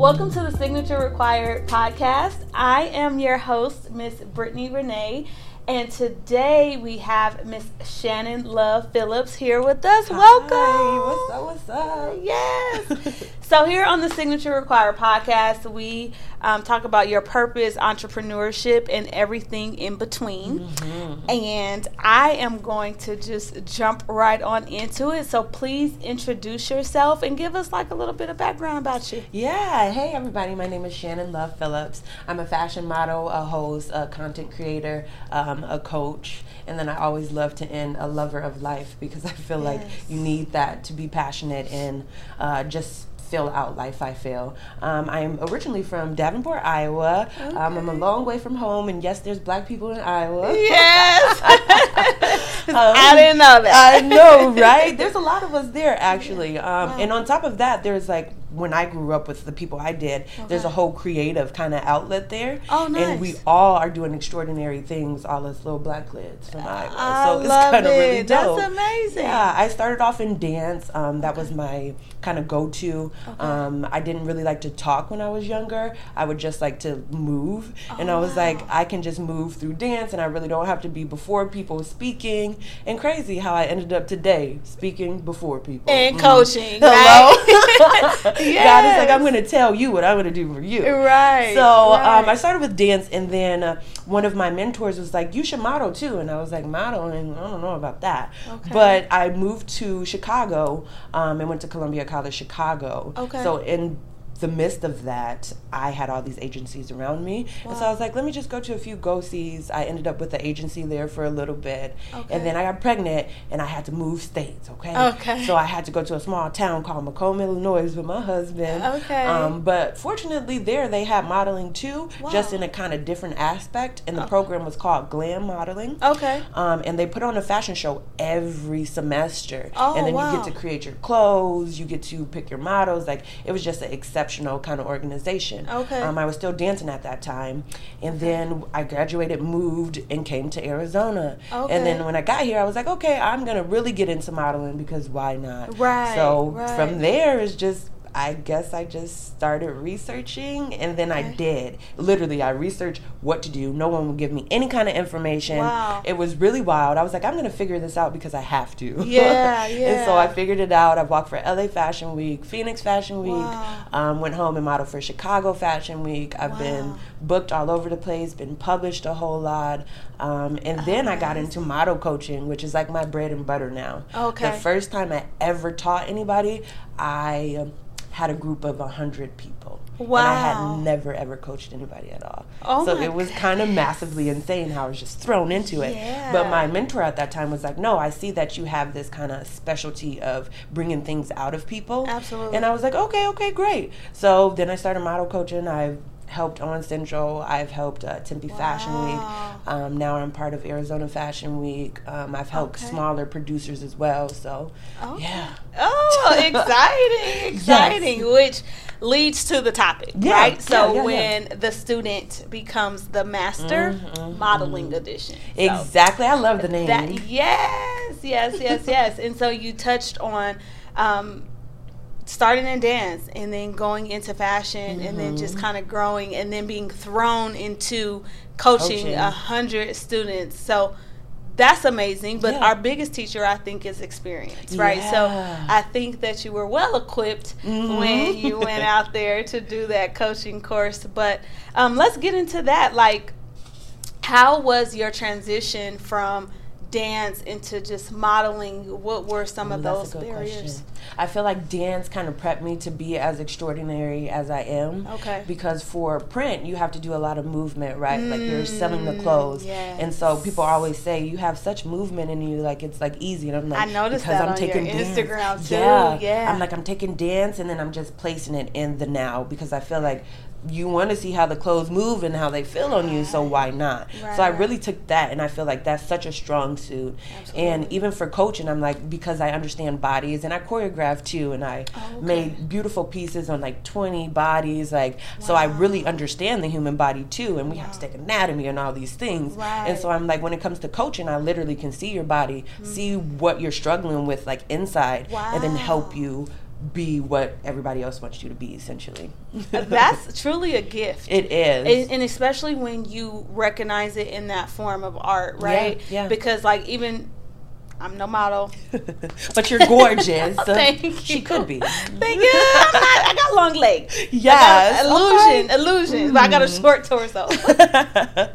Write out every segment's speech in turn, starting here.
Welcome to the Signature Required podcast. I am your host, Miss Brittany Renee, and today we have Miss Shannon Love Phillips here with us. Welcome. Hi, what's up? What's up? Yes. so here on the Signature Require podcast, we um, talk about your purpose, entrepreneurship, and everything in between. Mm-hmm. And I am going to just jump right on into it. So please introduce yourself and give us like a little bit of background about you. Yeah. Hey, everybody. My name is Shannon Love Phillips. I'm a fashion model, a host, a content creator, um, a coach, and then I always love to end a lover of life because I feel yes. like you need that to be passionate and uh, just fill out life I feel. Um, I am originally from Davenport, Iowa. Okay. Um, I'm a long way from home, and yes, there's black people in Iowa. Yes, um, I didn't know that. I know, right? There's a lot of us there actually, um, wow. and on top of that, there's like when I grew up with the people I did, okay. there's a whole creative kind of outlet there. Oh, nice. And we all are doing extraordinary things, all us little black kids from Iowa. I so it's kind of really dope. That's amazing. Yeah, I started off in dance. Um, that okay. was my kind of go to. Okay. Um, I didn't really like to talk when I was younger. I would just like to move. Oh, and I was wow. like, I can just move through dance and I really don't have to be before people speaking. And crazy how I ended up today speaking before people. And mm. coaching. Hello. Right? yes. God is like, I'm going to tell you what I'm going to do for you. Right. So um, right. Um, I started with dance, and then uh, one of my mentors was like, You should model too. And I was like, Modeling? I don't know about that. Okay. But I moved to Chicago um, and went to Columbia College Chicago. Okay. So in the midst of that, I had all these agencies around me. Wow. And so I was like, let me just go to a few go sees. I ended up with the agency there for a little bit. Okay. And then I got pregnant and I had to move states, okay? Okay. So I had to go to a small town called Macomb, Illinois with my husband. Okay. Um, but fortunately, there they had modeling too, wow. just in a kind of different aspect. And the okay. program was called Glam Modeling. Okay. Um, and they put on a fashion show every semester. Oh, and then wow. you get to create your clothes, you get to pick your models. Like, it was just an exceptional exceptional kind of organization. Okay. Um, I was still dancing at that time, and then I graduated, moved, and came to Arizona. Okay. And then when I got here, I was like, okay, I'm gonna really get into modeling because why not? Right. So right. from there, it's just I guess I just started researching and then okay. I did. Literally, I researched what to do. No one would give me any kind of information. Wow. It was really wild. I was like, I'm going to figure this out because I have to. Yeah, yeah. and so I figured it out. I walked for LA Fashion Week, Phoenix Fashion Week, wow. um, went home and modeled for Chicago Fashion Week. I've wow. been booked all over the place, been published a whole lot. Um, and then I got into model coaching, which is like my bread and butter now. Okay. The first time I ever taught anybody, I. Um, had a group of 100 people. Wow. And I had never ever coached anybody at all. Oh so it was kind of massively insane how I was just thrown into it. Yeah. But my mentor at that time was like, no, I see that you have this kind of specialty of bringing things out of people. Absolutely. And I was like, okay, okay, great. So then I started model coaching. I helped on Central. I've helped uh, Tempe wow. Fashion Week. Um, now I'm part of Arizona Fashion Week. Um, I've helped okay. smaller producers as well. So, okay. yeah. Oh, exciting, exciting. Yes. Which leads to the topic, yeah. right? So yeah, yeah, when the student becomes the master, mm-hmm. modeling mm-hmm. edition. So exactly. I love the name. That, yes, yes, yes, yes. and so you touched on. Um, starting in dance and then going into fashion mm-hmm. and then just mm-hmm. kind of growing and then being thrown into coaching a hundred students. So that's amazing. But yeah. our biggest teacher, I think, is experience, right? Yeah. So I think that you were well equipped mm-hmm. when you went out there to do that coaching course. But um, let's get into that. Like, how was your transition from dance into just modeling? What were some of those barriers? Question. I feel like dance kind of prepped me to be as extraordinary as I am. Okay. Because for print, you have to do a lot of movement, right? Mm, like you're selling the clothes, yes. and so people always say you have such movement in you, like it's like easy. And I'm like, I noticed because that I'm on taking your dance. Instagram too. Yeah. yeah. I'm like I'm taking dance, and then I'm just placing it in the now because I feel like you want to see how the clothes move and how they feel on you, so why not? Right. So I really took that, and I feel like that's such a strong suit. Absolutely. And even for coaching, I'm like because I understand bodies, and I choreograph too, and I oh, okay. made beautiful pieces on like 20 bodies, like wow. so I really understand the human body too, and we wow. have to take anatomy and all these things. Right. And so I'm like, when it comes to coaching, I literally can see your body, mm-hmm. see what you're struggling with, like inside, wow. and then help you be what everybody else wants you to be essentially that's truly a gift it is and, and, especially when you recognize it in that form of art right yeah, yeah. because like even I'm no model, but you're gorgeous. Thank you. She could be. Thank you. Not, i got long legs. Yes. Illusion, okay. illusion. Mm. But I got a mm. short torso.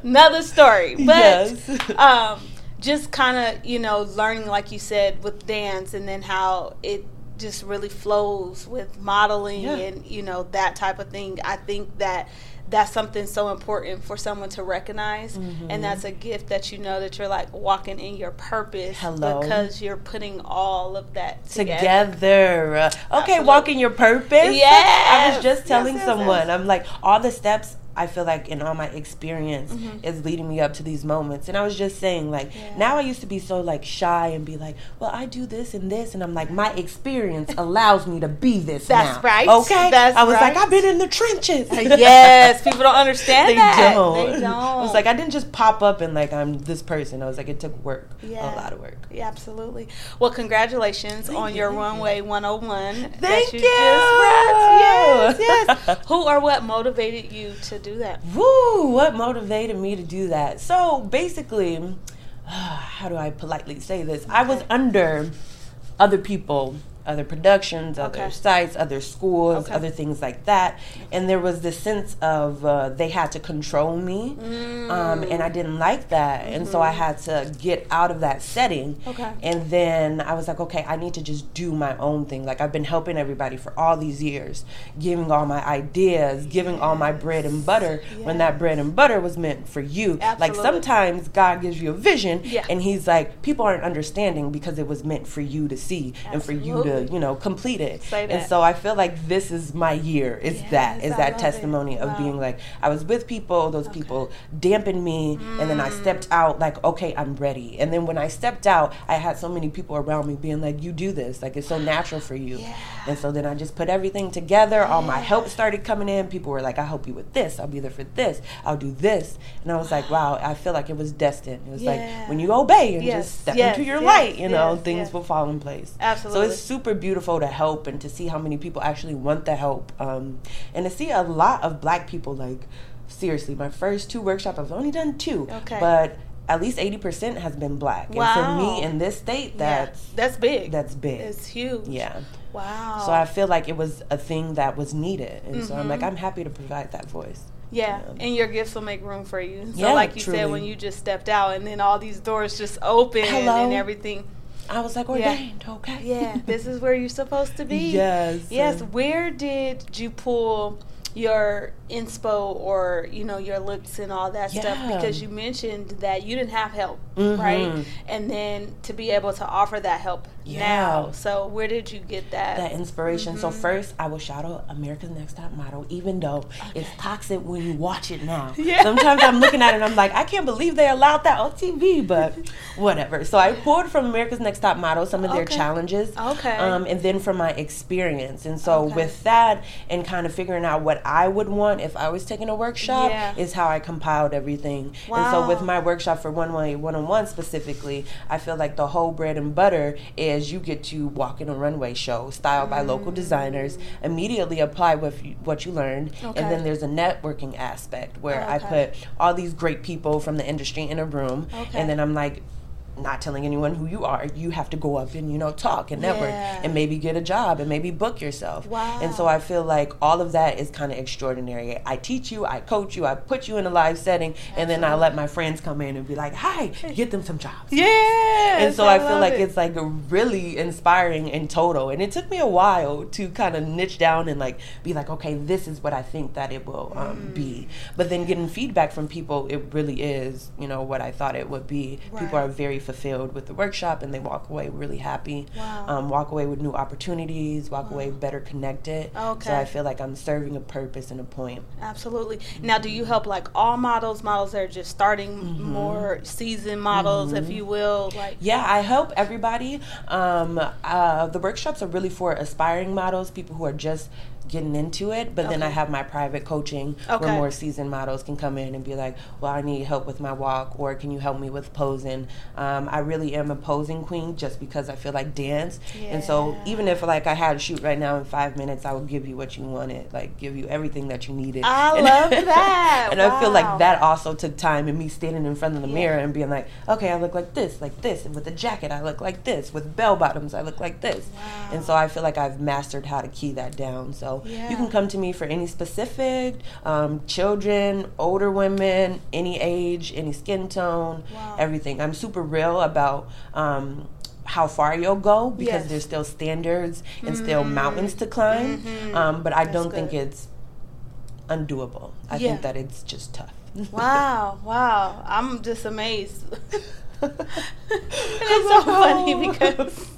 Another story. But yes. um, just kind of you know learning, like you said, with dance, and then how it just really flows with modeling yeah. and you know that type of thing. I think that that's something so important for someone to recognize mm-hmm. and that's a gift that you know that you're like walking in your purpose Hello. because you're putting all of that together, together. Okay walking your purpose yeah i was just telling yes, yes, someone yes. i'm like all the steps I feel like in all my experience mm-hmm. is leading me up to these moments. And I was just saying, like, yeah. now I used to be so like shy and be like, well, I do this and this, and I'm like, my experience allows me to be this. That's now. right. Okay. That's I was right. like, I've been in the trenches. yes, people don't understand they that. Don't. They don't. I was like, I didn't just pop up and like I'm this person. I was like, it took work. Yeah. A lot of work. Yeah, absolutely. Well, congratulations thank on you, your runway you. 101. Thank you. you. Yes, yes. Who or what motivated you to do that? Woo what motivated me to do that? So basically, how do I politely say this? I was under other people other productions, other okay. sites, other schools, okay. other things like that. And there was this sense of uh, they had to control me, mm. um, and I didn't like that. Mm-hmm. And so I mm-hmm. had to get out of that setting. Okay. And then I was like, okay, I need to just do my own thing. Like I've been helping everybody for all these years, giving all my ideas, giving yes. all my bread and butter yes. when that bread and butter was meant for you. Absolutely. Like sometimes God gives you a vision, yeah. and He's like, people aren't understanding because it was meant for you to see Absolutely. and for you to you know complete it. And so i feel like this is my year is yes, that is I that testimony of being like i was with people those okay. people dampened me mm. and then i stepped out like okay i'm ready. And then when i stepped out i had so many people around me being like you do this like it's so natural for you. Yeah. and so then i just put everything together all my help started coming in people were like i help you with this i'll be there for this i'll do this. And i was like wow. I feel like it was destined. It was yeah. like when you obey and yes. just step yes. into your light you know things will fall in place. Absolutely so it's super beautiful to help and to see how many people actually want the help um, and to see a lot of black people like seriously my first two workshops i've only done two okay. but at least 80% has been black wow. and for me in this state that's yeah. that's big that's big it's huge yeah wow so i feel like it was a thing that was needed and mm-hmm. so i'm like mm-hmm. i'm happy to provide that voice yeah, and your gifts will make room for you. So, yeah, like you truly. said, when you just stepped out, and then all these doors just open Hello. and everything. I was like ordained, yeah. okay. Yeah, this is where you're supposed to be. Yes. Yes. Where did you pull your inspo or you know your looks and all that yeah. stuff because you mentioned that you didn't have help mm-hmm. right and then to be able to offer that help yeah. now so where did you get that that inspiration mm-hmm. so first i will shout out america's next top model even though okay. it's toxic when you watch it now yeah. sometimes i'm looking at it and i'm like i can't believe they allowed that on tv but whatever so i pulled from america's next top model some of their okay. challenges okay um, and then from my experience and so okay. with that and kind of figuring out what i would want if i was taking a workshop yeah. is how i compiled everything wow. and so with my workshop for one way one-on-one specifically i feel like the whole bread and butter is you get to walk in a runway show styled mm. by local mm. designers immediately apply with what you learned okay. and then there's a networking aspect where okay. i put all these great people from the industry in a room okay. and then i'm like not telling anyone who you are. You have to go up and you know talk and network yeah. and maybe get a job and maybe book yourself. Wow. And so I feel like all of that is kind of extraordinary. I teach you, I coach you, I put you in a live setting, Absolutely. and then I let my friends come in and be like, "Hi, get them some jobs." Yeah. And so I, I feel like it. it's like really inspiring in total. And it took me a while to kind of niche down and like be like, "Okay, this is what I think that it will um, mm. be." But then getting feedback from people, it really is, you know, what I thought it would be. Right. People are very fulfilled with the workshop and they walk away really happy. Wow. Um, walk away with new opportunities, walk wow. away better connected. Okay. So I feel like I'm serving a purpose and a point. Absolutely. Now, do you help like all models, models that are just starting mm-hmm. more seasoned models, mm-hmm. if you will? Like Yeah, I help everybody. Um, uh, the workshops are really for aspiring models, people who are just getting into it, but then I have my private coaching Okay. where more seasoned models can come in and be like, "Well, I need help with my walk, or can you help me with posing?" Um, I really am a posing queen just because I feel like dance, and so even if like I had a shoot right now in five minutes, I would give you what you wanted, like give you everything that you needed. I And- love that. and I feel like that also took time and me standing in front of the Yeah. mirror and being like, okay, I look like this, like this, and with the jacket I look like this, with bell bottoms I look like this, Wow. and so I feel like I've mastered how to key that down. So Yeah. you can come to me for any specific, um, children, older women, any age, any skin tone, Wow. everything. I'm super real about. Um, how far you'll go because Yes. Mm-hmm. there's still standards and still mountains to climb, um, but I That's don't think it's undoable. I Yeah. think that it's just tough. Wow, wow. I'm just amazed. it's so funny because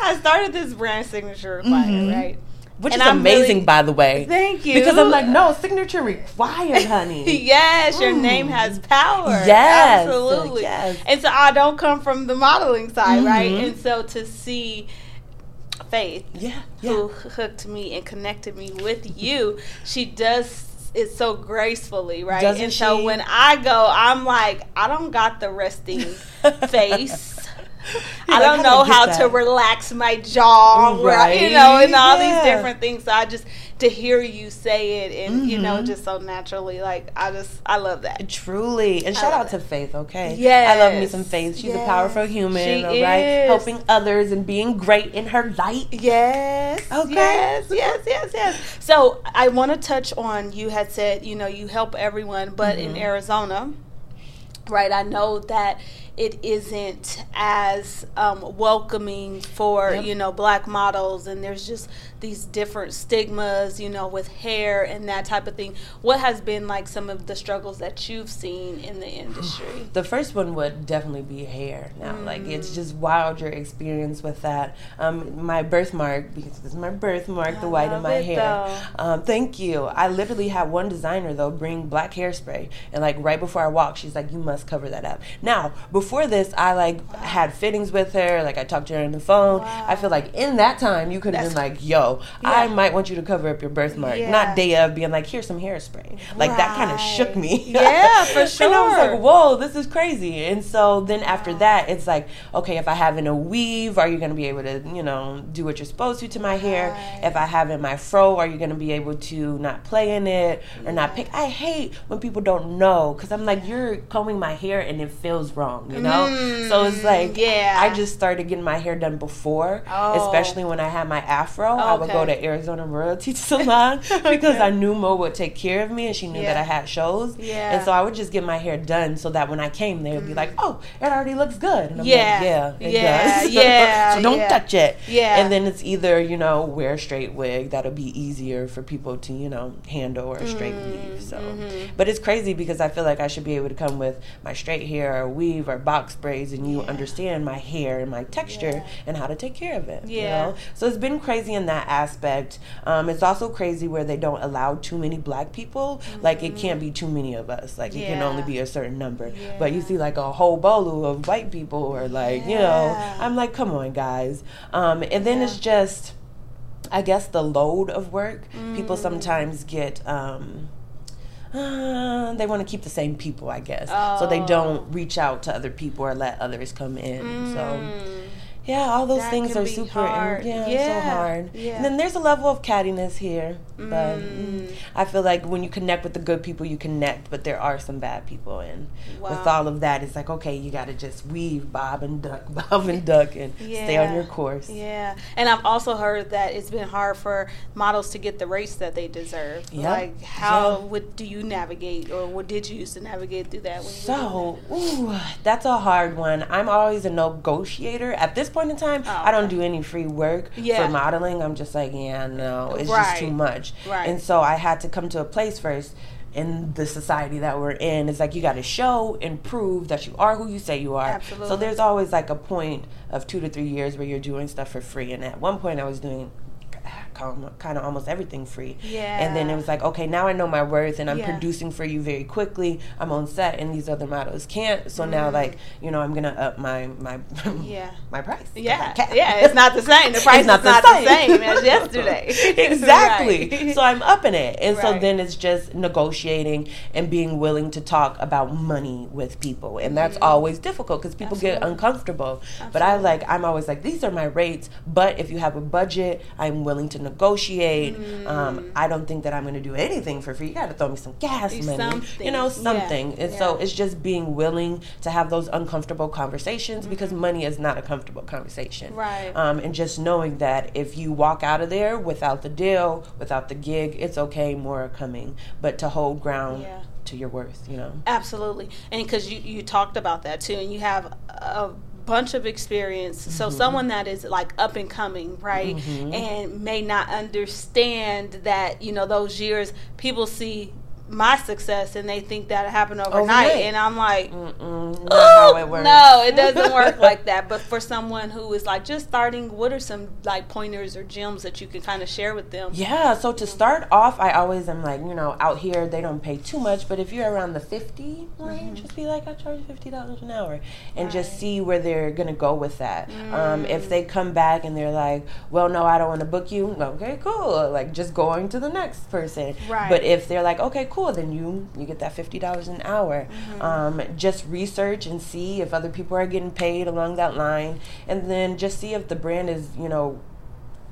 I started this brand signature required, right? Which And is I'm amazing, really- by the way. Thank you. Because I'm like, no, signature required, honey. yes, your name has power. Yes, absolutely. yes. And so I don't come from the modeling side, right? Mhm. And so to see Faith, yeah, who hooked me and connected me with you, she does it so gracefully, right? Doesn't and so she? when I go, I'm like, I don't got the resting face. I like, don't how know how get to relax my jaw, right? You know, and all yeah. these different things. So I just to hear you say it, and you know, Mhm. just so naturally, like I just I love that. Truly. And I shout out to Faith, okay? Yeah, I love me some Faith. She's a powerful human, She all right? is. Helping others and being great in her light. Yes. Okay. Yes, yes, yes, yes. So I want to touch on you had said, you know, you help everyone, but in Mhm. Arizona, right, I know that it isn't as um, welcoming for, Yep. you know, black models, and there's just these different stigmas, you know, with hair and that type of thing. What has been like some of the struggles that you've seen in the industry? The first one would definitely be hair. Now, like Mm. it's just wild your experience with that. Um, my birthmark, because this is my birthmark, I the white in love my hair. Um, thank you. I literally had one designer though bring black hairspray, and like right before I walked, she's like, "You must cover that up." Now, before this, I like had fittings with her. Like I talked to her on the phone. I feel like in that time, you could have been like, "Yo, I might want you to cover up your birthmark," Yeah. not day of being like, "Here's some hairspray." Like that kind of shook me. Yeah, for sure. And I was like, whoa, this is crazy. And so then after that, it's like, okay, if I have in a weave, are you going to be able to, you know, do what you're supposed to to my hair? If I have in my fro, are you going to be able to not play in it or not pick? I hate when people don't know because I'm like, you're combing my hair and it feels wrong, you know? so it's like, Mm, yeah. I just started getting my hair done before, Oh. especially when I had my afro. I would go to Arizona Royalty Salon because Okay. I knew Mo would take care of me and she knew that I had shows. Yeah. And so I would just get my hair done so that when I came, they would be like, "Oh, it already looks good." And I'm Yeah. like, "Yeah, it Yeah, does." yeah, so don't yeah. touch it. Yeah. And then it's either you know wear a straight wig that'll be easier for people to you know handle or a straight Mm-hmm. weave. So, but it's crazy because I feel like I should be able to come with my straight hair or weave or box braids, and you Yeah. understand my hair and my texture Yeah. and how to take care of it. You Yeah. know? So it's been crazy in that aspect. Um, it's also crazy where they don't allow too many black people. Like it can't be too many of us. Like it can only Mm-hmm. Be a certain number. But you see like a whole bowl of white people or like, you know, I'm like, come on guys. Um, and then it's just I guess the load of work. People Mm. sometimes get um uh, they want to keep the same people, I guess. So they Oh. don't reach out to other people or let others come in. So Mm. Yeah, all those That things are super hard. yeah, Yeah, so hard. yeah. And then there's a level of cattiness here, but Mm. I feel like when you connect with the good people, you connect, but there are some bad people, and with all of that, it's like okay, you got to just weave, bob and duck, bob and duck, and stay on your course. Yeah, and I've also heard that it's been hard for models to get the rates that they deserve. Yep. Like, how Yeah. would do you navigate, or what did you use to navigate through that? When you were So, ooh, that's a hard one. I'm always a negotiator. At this point in time, Oh, I don't do any free work Yeah. for modeling. I'm just like, yeah, no, it's just too much. Right. And so I had to come to a place first in the society that we're in. It's like you got to show and prove that you are who you say you are. So there's always like a point of two to three years where you're doing stuff for free. And at one point, I was doing kind of almost everything free. Yeah. And then it was like, okay, now I know my worth and I'm Yeah. producing for you very quickly. I'm on set and these other models can't. So now like, you know, I'm gonna up my my Yeah. my price. Yeah, yeah, it's not the same. The price not is the not same. the same as yesterday. exactly. Right. So I'm upping it. And so then it's just negotiating and being willing to talk about money with people. And that's always difficult because people get Mm-hmm. Absolutely. uncomfortable. But I like, I'm always like, these are my rates. But if you have a budget, I'm willing to negotiate. Um, I don't think that I'm going to do anything for free. You got to throw me some gas Do money. You know, something. Yeah. something. And so it's just being willing to have those uncomfortable conversations because money is not a comfortable conversation. Mm-hmm. Right. Um, and just knowing that if you walk out of there without the deal, without the gig, it's okay, more are coming. But to hold ground Yeah. to your worth, you know. Absolutely, and because you you talked about that too, and you have a bunch of experience. Mm-hmm. So someone that is like up and coming, right, and may not understand that you know those years. People see my success and they think that it happened overnight, Overnight. and I'm like. Mm-mm, not how it works. No, it doesn't work like that. But for someone who is like just starting, what are some like pointers or gems that you can kind of share with them? Yeah, so to start off, I always am like, you know, out here they don't pay too much, but if you're around the 50 range, just be like, I charge $50 an hour and just see where they're going to go with that. Um, if they come back and they're like, well, no, I don't want to book you, okay, cool. Like, just going to the next person. Right. But if they're like, okay, cool, then you, you get that $50 an hour. Um, just research and see if other people are getting paid along that line. And then just see if the brand is, you know,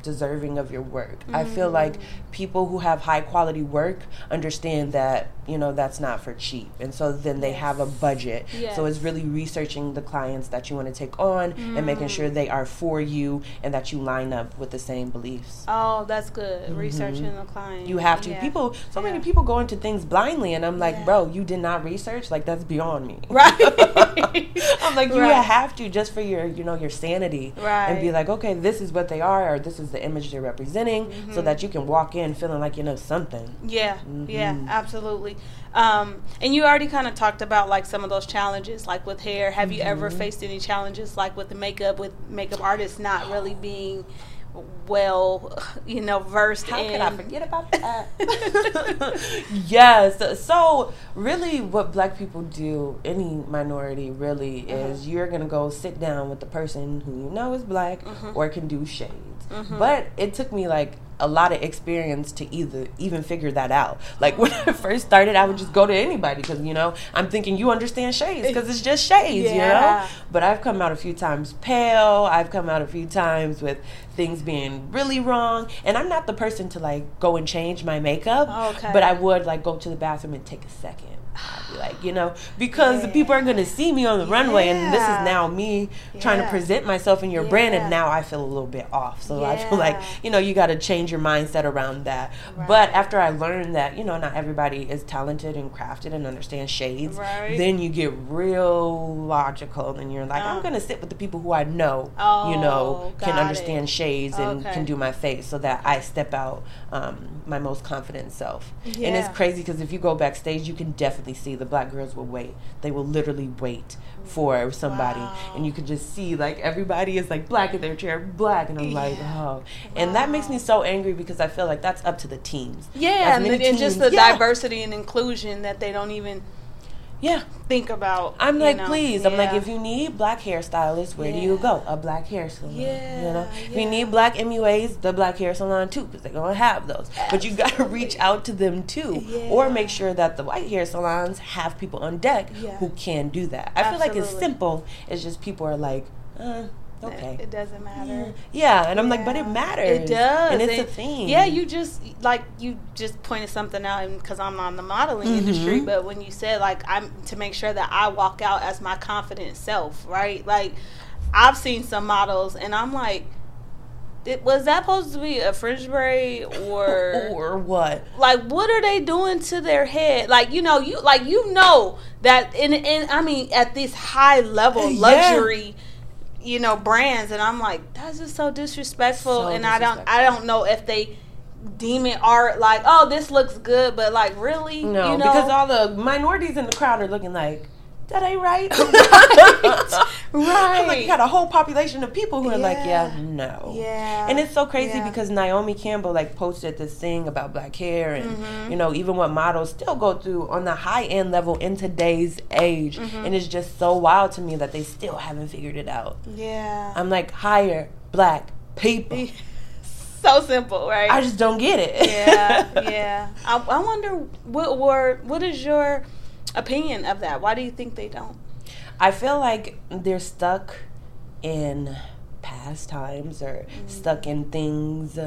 deserving of your work. I feel like Mm. people who have high quality work understand that, you know, that's not for cheap. And so then they have a budget. So it's really researching the clients that you want to take on and making sure they are for you and that you line up with the same beliefs. Oh, that's good. Researching the client. Mm-hmm. You have to. Yeah. People, so many people go into things blindly, and I'm like, Yeah. bro, you did not research. Like that's beyond me. Right. I'm like, you Right. have to just for your, you know, your sanity, and be like, okay, this is what they are, or this is the image they're representing, Mm-hmm. so that you can walk in feeling like you know something. Yeah, yeah, Mhm. absolutely. Um, and you already kind of talked about like some of those challenges, like with hair. Have you ever Mm-hmm. faced any challenges, like with the makeup, with makeup artists not really being well, you know, versed How in? could I forget about that? yes. So really, what Black people do, any minority really, Uh-huh. is you're gonna go sit down with the person who you know is black Uh-huh. or can do shades. But it took me like a lot of experience to either even figure that out. Like when I first started, I would just go to anybody because you know I'm thinking you understand shades because it's just shades, you know. But I've come out a few times pale. I've come out a few times with things being really wrong, and I'm not the person to like go and change my makeup. Oh, okay. But I would like go to the bathroom and take a second. I'd be like, you know, because the Yeah. people are gonna see me on the runway, and this is now me trying to present myself in your brand, and now I feel a little bit off. So I feel like you know you got to change your mindset around that. But after I learned that you know not everybody is talented and crafted and understands shades, Right. then you get real logical, and you're like, Uh. I'm gonna sit with the people who I know, you Oh, know, can understand it. shades and Okay. can do my face, so that I step out um, my most confident self. And it's crazy because if you go backstage, you can definitely see the black girls will wait. They will literally wait for somebody, Wow. and you can just see like everybody is like black in their chair, black, and I'm like, Yeah. oh, and that makes me so angry because I feel like that's up to the teams. Yeah, and, many and just the yeah. diversity and inclusion that they don't even Yeah, think about. I'm like, know? please. I'm like, if you need black hairstylists, where do you go? A black hair salon. yeah, you know, Yeah, if you need black MUAs, the black hair salon too, because they're gonna have those. But you gotta reach out to them too, or make sure that the white hair salons have people on deck Yeah. who can do that. I feel like it's simple. It's just people are like, uh, okay. It doesn't matter. Yeah, and I'm like, but it matters. It does, and it's a thing. Yeah, you just like you just pointed something out and because I'm on the modeling Mm-hmm. industry. But when you said like I'm to make sure that I walk out as my confident self, right? Like I've seen some models, and I'm like, it, was that supposed to be a fringe braid or? or what? like what are they doing to their head like you know you like you know that in in i mean at this high level Yeah. You know brands and i'm like that's just so disrespectful So and i don't i don't know if they deem it art like oh this looks good but like really No, you know? because all the minorities in the crowd are looking like, that ain't right. right Right. Like, you got a whole population of people who are Yeah. like, yeah, no. Yeah. And it's so crazy Yeah. because Naomi Campbell like posted this thing about black hair and Mm-hmm. you know, even what models still go through on the high end level in today's age. Mm-hmm. And it's just so wild to me that they still haven't figured it out. Yeah. I'm like, hire black people. so simple, right? I just don't get it. yeah, yeah. I, I wonder what were what is your opinion of that? Why do you think they don't? I feel like they're stuck in past times or mm. stuck in things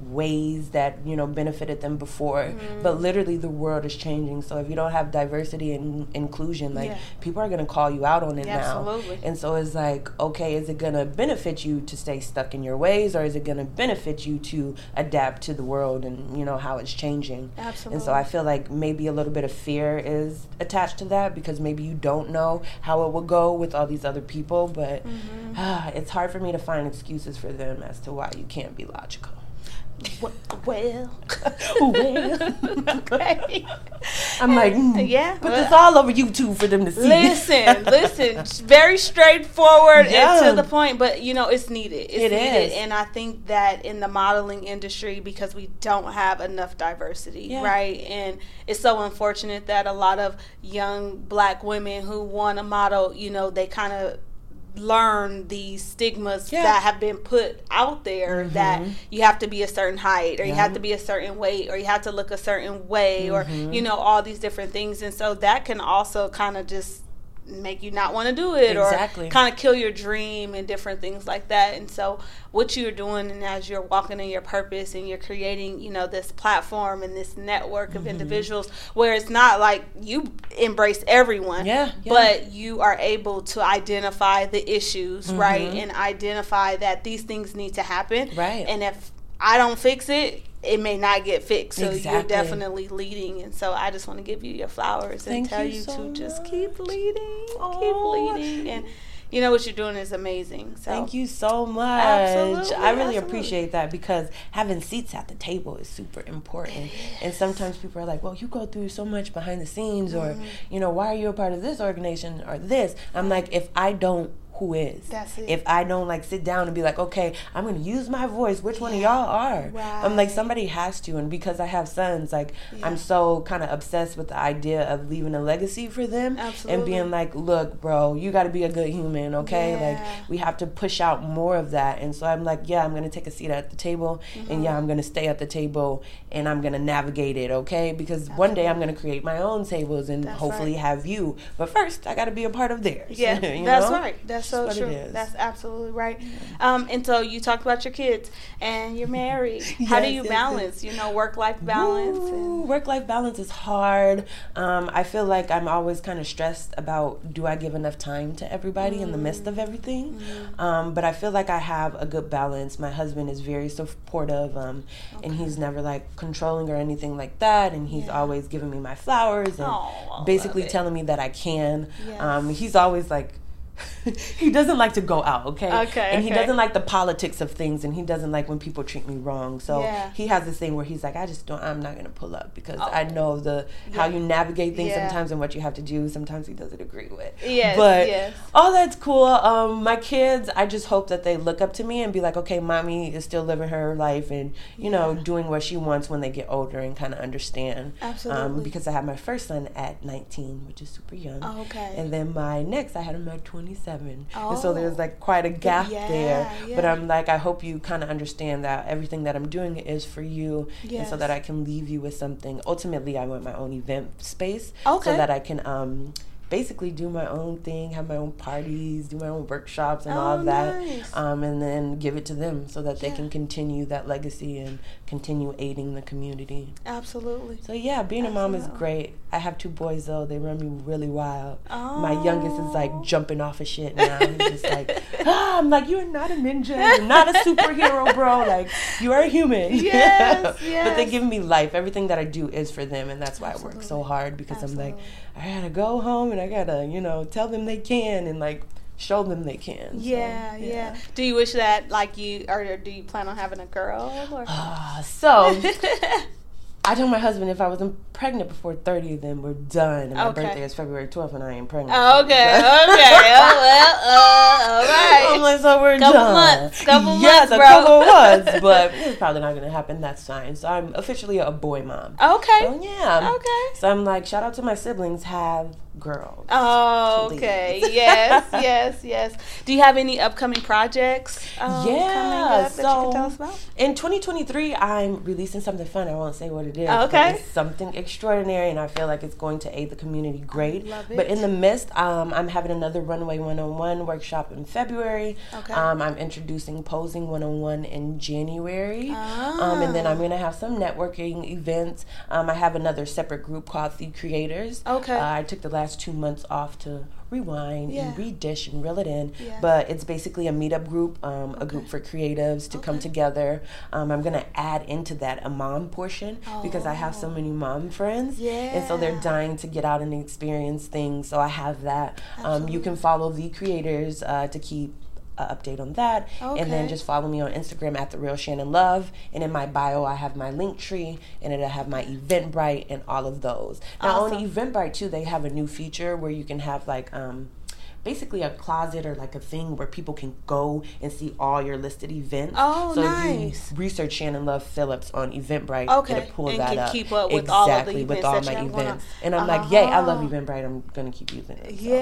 ways that you know benefited them before but literally the world is changing so if you don't have diversity and inclusion like Yeah. people are going to call you out on it Yeah, now absolutely. and so it's like okay is it going to benefit you to stay stuck in your ways or is it going to benefit you to adapt to the world and you know how it's changing absolutely and so I feel like maybe a little bit of fear is attached to that because maybe you don't know how it will go with all these other people. But Mm-hmm. ah, it's hard for me to find excuses for them as to why you can't be logical. Well, well. okay. I'm like, mm, Yeah, put well- this all over YouTube for them to see. Listen, listen, very straightforward Yeah. and to the point, but you know, it's needed. It's It needed. is. And I think that in the modeling industry, because we don't have enough diversity, Yeah. right? And it's so unfortunate that a lot of young black women who want to model, you know, they kind of learn these stigmas Yeah. that have been put out there that Mhm. you have to be a certain height or you have to be a certain weight or you have to look a certain way or Mhm. you know all these different things and so that can also kind of just make you not want to do it Exactly. or kind of kill your dream and different things like that and so what you're doing and as you're walking in your purpose and you're creating you know this platform and this network Mm-hmm. of individuals where it's not like you embrace everyone Yeah, yeah. but you are able to identify the issues right Mhm. and identify that these things need to happen Right. and if I don't fix it, it may not get fixed. So you're definitely leading. And so I just want to give you your flowers and tell you you, so to just keep leading, Oh. keep leading. And you know what you're doing is amazing. So Thank you so much. Absolutely, I really absolutely. appreciate that because having seats at the table is super important. And sometimes people are like, "Well, you go through so much behind the scenes or, Mm-hmm. you know, why are you a part of this organization or this?" I'm like, "If I don't who is. That's it. If I don't like sit down and be like, okay, I'm gonna use my voice. Which one of y'all are? I'm like somebody has to, and because I have sons, like Yeah. I'm so kind of obsessed with the idea of leaving a legacy for them and being like, look, bro, you got to be a good human, okay? Yeah. Like we have to push out more of that, and so I'm like, yeah, I'm gonna take a seat at the table, and yeah, mm-hmm. I'm gonna stay at the table, and I'm gonna navigate it, okay? Because one day I'm gonna create my own tables and That's hopefully right. have you, but first I got to be a part of theirs. Yeah, you that's know? right. That's so true. That's absolutely right. Um, and so you talked about your kids, and you're married. How do you yes, balance? You know, work life balance. And, Work life balance is hard. Um, I feel like I'm always kind of stressed about do I give enough time to everybody in the midst of everything. Mm-hmm. Um, but I feel like I have a good balance. My husband is very supportive, um, and he's never like controlling or anything like that. And he's Yeah. always giving me my flowers and Oh, basically telling me that I can. Yes. Um, he's always like. he doesn't like to go out, okay? Okay, And he okay. doesn't like the politics of things, and he doesn't like when people treat me wrong. So Yeah. he has this thing where he's like, I just don't, I'm not gonna pull up because I Oh. know the how you navigate things Yeah. sometimes and what you have to do. Sometimes he doesn't agree with. Yeah. but yes. all that's cool. Um, my kids, I just hope that they look up to me and be like, okay, mommy is still living her life and you know doing what she wants when they get older and kind of understand. Um, Absolutely. because I had my first son at 19, which is super young. Oh, okay. And then my next, I had him at 27. And so Oh. there's like quite a gap Yeah, there. But. I'm like, I hope you kind of understand that everything that I'm doing is for you. And so that I can leave you with something. Ultimately, I want my own event space. Okay. So that I can um, basically do my own thing, have my own parties, do my own workshops and all Oh, of that. nice. Um, and then give it to them so that they can continue that legacy and continue aiding the community. Absolutely. So yeah, being a mom is great. I have two boys though; they run me really wild. Oh. My youngest is like jumping off of shit now. He's just like, ah, I'm like, you're not a ninja, you're not a superhero, bro. Like, you are a human. Yes, yes. But they give me life. Everything that I do is for them, and that's why I work so hard because I'm like, I gotta go home and I gotta, you know, tell them they can and like show them they can. So, Yeah, yeah, Do you wish that, like you, or do you plan on having a girl? Or? Ah, so I told my husband if I wasn't pregnant before 30, then we're done. And my Okay. birthday is February 12th, and I ain't pregnant. Okay, okay. Oh, well, uh, all right. I'm like, so we're Couple done. months, couple yes, months, a bro. couple months, but it's probably not gonna happen. That's fine. So I'm officially a boy mom. Okay. So yeah. Okay. So I'm like, shout out to my siblings. Have girls. Oh, please. okay. Yes, yes, yes. Do you have any upcoming projects? Um, Yeah, coming up that you so- can tell us about? In 2023, I'm releasing something fun. I won't say what it is. Okay. It's something extraordinary, and I feel like it's going to aid the community great. love it. But in the midst, um, I'm having another Runway 101 workshop in February. Okay. Um, I'm introducing Posing 101 in January. Um, and then Ah. I'm going to have some networking events. Um, I have another separate group called The Creators. Okay. Uh, I took the last two months off to rewind Yeah. and redish and reel it in. Yeah. But it's basically a meetup group, um, a group for creatives to come together. Um, I'm gonna add into that a mom portion because I have so many mom friends, and so they're Oh. Dying to get out and experience things. So I have that. Um, you can follow the creators uh, to keep. Uh, update on that, and then just follow me on Instagram at the real Shannon Love. And in my bio, I have my link tree, and it'll have my Eventbrite and all of those. Now on Awesome. Eventbrite too, they have a new feature where you can have like um, basically a closet or like a thing where people can go and see all your listed events. Oh, so nice. research Shannon Love Phillips on Eventbrite, Okay, it'll pull and that can up. keep up with exactly, all of the with events all that my you have going on. events. And I'm like, yay, I love Oh. Eventbrite. I'm gonna keep using it. So Yeah,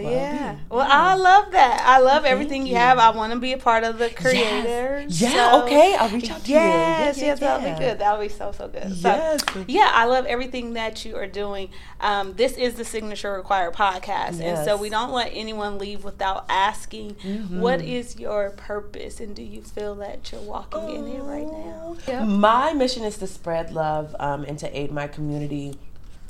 that's what I'll yeah. Well, I love that. I love Thank everything you you. have. I want to be a part of the Yes. creators. Yeah, so- okay. I'll reach out to you. Yes, Yeah, yes, that'll be good. That'll be so, so good. So, Yes. yeah, I love everything that you are doing. Um, this is the Signature Required podcast. And so we don't let anyone leave without asking, Mhm. what is your purpose? And do you feel that you're walking in it right now? Yep. My mission is to spread love um, and to aid my community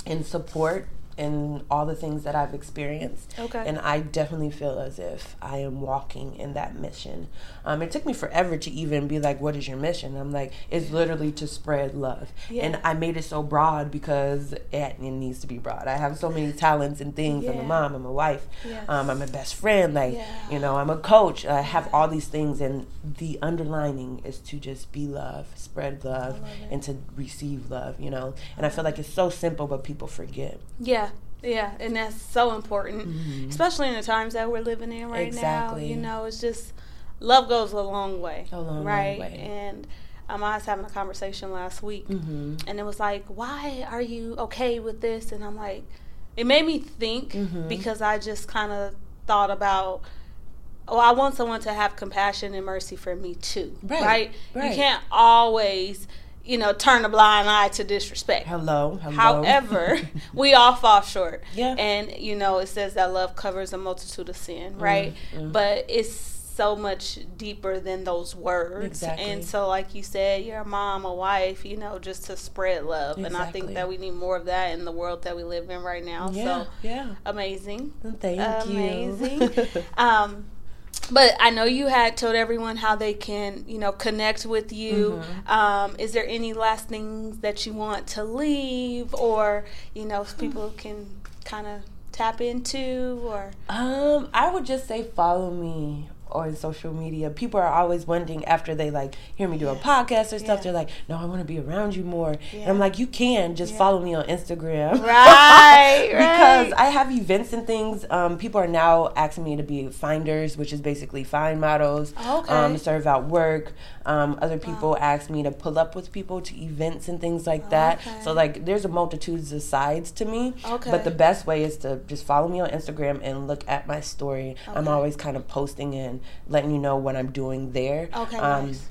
in support in all the things that I've experienced. Okay. And I definitely feel as if I am walking in that mission. Um, it took me forever to even be like, what is your mission? I'm like, it's literally to spread love. Yeah. And I made it so broad because it, it needs to be broad. I have so many talents and things. I'm a mom, I'm a wife, Yes. um, I'm a best friend. Like, Yeah. you know, I'm a coach. I have all these things. And the underlining is to just be love, spread love, love and to receive love, you know? And I feel like it's so simple, but people forget. Yeah, yeah, and that's so important, Mhm. especially in the times that we're living in right Exactly. now. You know, it's just love goes a long way, A long, long right? way. And um, I was having a conversation last week, Mm-hmm. and it was like, "Why are you okay with this?" And I'm like, it made me think Mhm. because I just kind of thought about. Oh, I want someone to have compassion and mercy for me too, Right, right? You can't always, you know, turn a blind eye to disrespect. Hello, hello. However, we all fall short. Yeah. And you know, it says that love covers a multitude of sin, right? mm. But it's so much deeper than those words. Exactly. And so like you said, you're a mom, a wife, you know, just to spread love. And I think that we need more of that in the world that we live in right now. yeah, So yeah. amazing. Thank Amazing. you. Um but I know you had told everyone how they can, you know, connect with you. Mm-hmm. Um, is there any last things that you want to leave, or you know, people can kind of tap into, or Um, I would just say follow me on social media. People are always wondering after they like hear me do a podcast or stuff. Yeah. They're like, "No, I want to be around you more." And I'm like, "You can just Yeah. follow me on Instagram." right, because right. I have events and things. Um, people are now asking me to be finders, which is basically find models, Okay. um, serve out work. Um, other people ask me to pull up with people to events and things like that. Okay. So like, there's a multitudes of sides to me. Okay. But the best way is to just follow me on Instagram and look at my story. I'm always kind of posting and letting you know what I'm doing there. okay, Um, nice.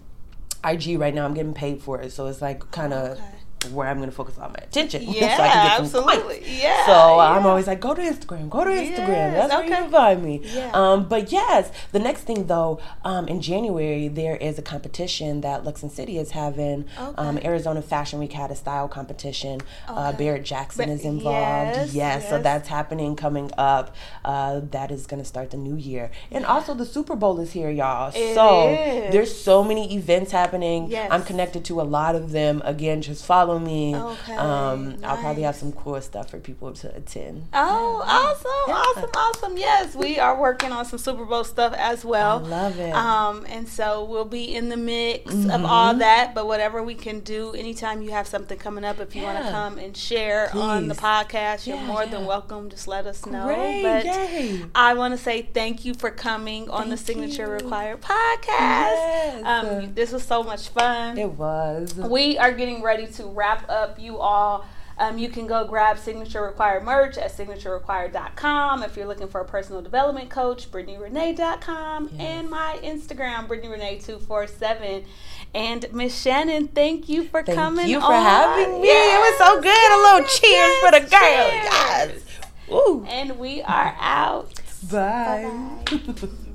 IG right now, I'm getting paid for it, so it's like kind of. Okay. Where I'm going to focus all my attention. so Yeah, get some points. absolutely. Yeah, So uh, I'm always like, go to Instagram, go to Instagram. Yes, That's where you can find me. Yeah. Um, but yes, the next thing though, um, in January there is a competition that Luxon City is having. Um, Okay. Arizona Fashion Week had a style competition. Uh, Okay. Barrett Jackson Ba- is involved. yes, so yes. that's happening coming up. Uh, that is going to start the new year, and also the Super Bowl is here, y'all. It so is. there's so many events happening. Yes. I'm connected to a lot of them. Again, just follow Okay. Um, nice. I'll probably have some cool stuff for people to attend. Oh, yeah. awesome, yeah. awesome, awesome. Yes, we are working on some Super Bowl stuff as well. I love it. Um, and so we'll be in the mix mm-hmm. of all that. But whatever we can do, anytime you have something coming up, if you yeah. want to come and share Please. on the podcast, you're more than welcome. Just let us know. Great, but yay. I want to say thank you for coming on the Signature you. Required podcast. Yes. Um, this was so much fun. It was. We are getting ready to wrap up. You all. Um, you can go grab Signature Required merch at signaturerequired.com. If you're looking for a personal development coach, BrittanyRenee.com. Yes. And my Instagram, BrittanyRenee247. And Miss Shannon, thank you for thank coming Thank you for on. having me. Yes. It was so good. Yes. A little cheers for the girl. Yes. Woo. And we are out. Bye.